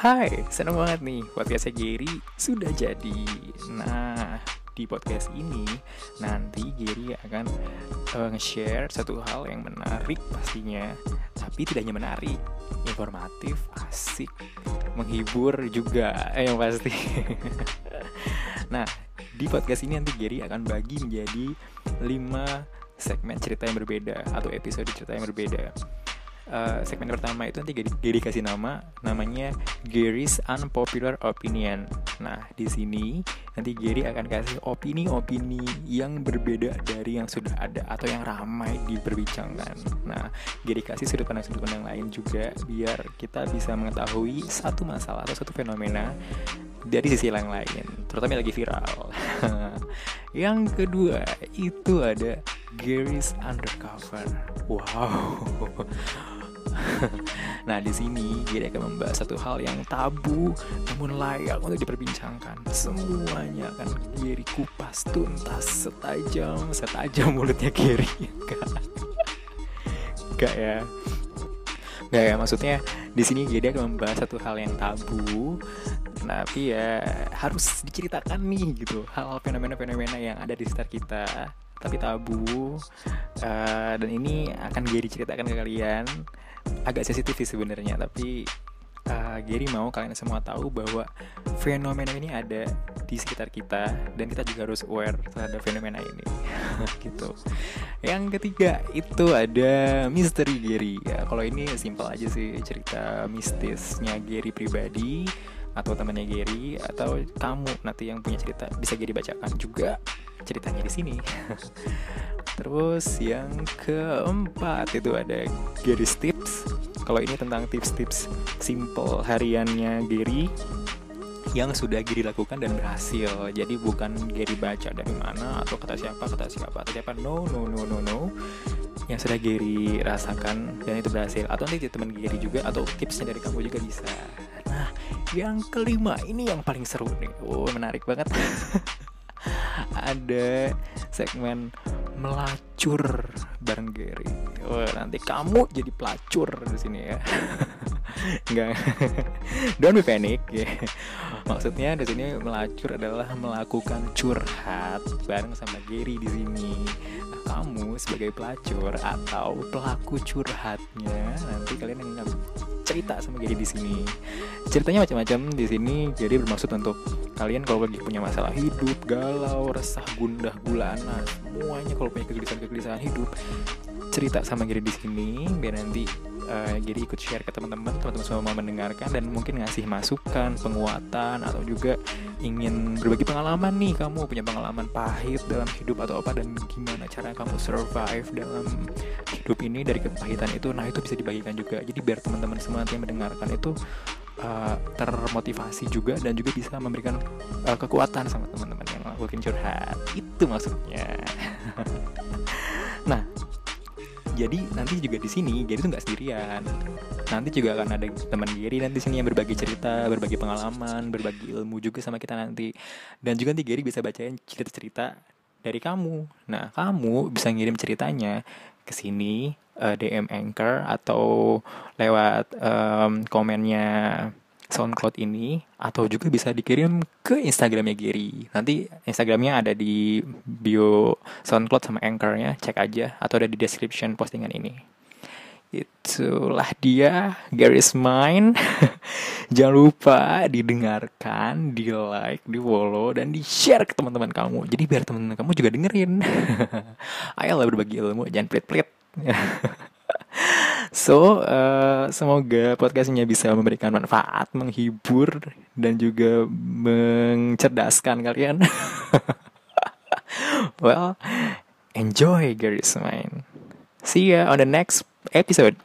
Hai, seneng banget nih podcastnya Gary sudah jadi. Nah, di podcast ini nanti Gary akan uh, nge-share satu hal yang menarik pastinya Tapi tidak hanya menarik, informatif, asik, menghibur juga eh, yang pasti. Nah, di podcast ini nanti Gary akan bagi menjadi 5 segmen cerita yang berbeda Atau episode cerita yang berbeda uh, segmen pertama itu nanti Gary, kasih nama namanya Gary's Unpopular Opinion. Nah, di sini nanti Gary akan kasih opini-opini yang berbeda dari yang sudah ada atau yang ramai diperbincangkan. Nah, Gary kasih sudut pandang sudut pandang lain juga biar kita bisa mengetahui satu masalah atau satu fenomena dari sisi yang lain, terutama yang lagi viral. yang kedua itu ada Gary's Undercover. Wow. nah di sini dia akan membahas satu hal yang tabu namun layak untuk diperbincangkan. Semuanya akan Giri kupas tuntas setajam setajam mulutnya Giri. Gak ya. Gak ya maksudnya di sini Giri akan membahas satu hal yang tabu tapi ya harus diceritakan nih gitu hal fenomena-fenomena yang ada di sekitar kita tapi tabu uh, dan ini akan Gary ceritakan ke kalian agak sensitif sih sebenarnya tapi uh, Gary mau kalian semua tahu bahwa fenomena ini ada di sekitar kita dan kita juga harus aware terhadap fenomena ini gitu. Yang ketiga itu ada misteri Gary. Ya, kalau ini simpel aja sih cerita mistisnya Gary pribadi atau temannya Gary atau kamu nanti yang punya cerita bisa Gary bacakan juga ceritanya di sini. Terus yang keempat itu ada Gary's Tips. Kalau ini tentang tips-tips simple hariannya Gary yang sudah Gary lakukan dan berhasil. Jadi bukan Gary baca dari mana atau kata siapa, kata siapa, kata siapa. No, no, no, no, no. Yang sudah Gary rasakan dan itu berhasil. Atau nanti teman Gary juga atau tipsnya dari kamu juga bisa. Nah, yang kelima ini yang paling seru nih. Oh, menarik banget. ada segmen melacur bareng Gary. Oh, nanti kamu jadi pelacur di sini ya. Enggak. Don't be panic ya. Maksudnya di sini melacur adalah melakukan curhat bareng sama Gary di sini. Kamu sebagai pelacur atau pelaku curhatnya nanti kalian yang cerita sama Gary di sini. Ceritanya macam-macam di sini. Jadi bermaksud untuk kalian kalau lagi punya masalah hidup, galau, resah, gundah, gulana, semuanya kalau punya kegelisahan-kegelisahan hidup, cerita sama Gary di sini biar nanti uh, jadi ikut share ke teman-teman teman-teman semua mau mendengarkan dan mungkin ngasih masukan penguatan atau juga ingin berbagi pengalaman nih kamu punya pengalaman pahit dalam hidup atau apa dan gimana cara kamu survive dalam hidup ini dari kepahitan itu nah itu bisa dibagikan juga. Jadi biar teman-teman semua yang mendengarkan itu uh, termotivasi juga dan juga bisa memberikan uh, kekuatan sama teman-teman yang melakukan curhat. Itu maksudnya jadi nanti juga di sini Gary tuh nggak sendirian. Nanti juga akan ada teman Gary nanti sini yang berbagi cerita berbagi pengalaman berbagi ilmu juga sama kita nanti. Dan juga nanti Gary bisa bacain cerita-cerita dari kamu. Nah kamu bisa ngirim ceritanya ke sini uh, eh, DM Anchor atau lewat um, komennya SoundCloud ini atau juga bisa dikirim ke Instagramnya Gary. Nanti Instagramnya ada di bio SoundCloud sama Anchornya, cek aja atau ada di description postingan ini. Itulah dia Gary's Mind. Jangan lupa didengarkan, di like, di follow, dan di share ke teman-teman kamu. Jadi biar teman-teman kamu juga dengerin. Ayolah berbagi ilmu, jangan pelit-pelit. So, uh, semoga podcastnya bisa memberikan manfaat, menghibur, dan juga mencerdaskan kalian. well, enjoy Gary's Mind. See ya on the next episode.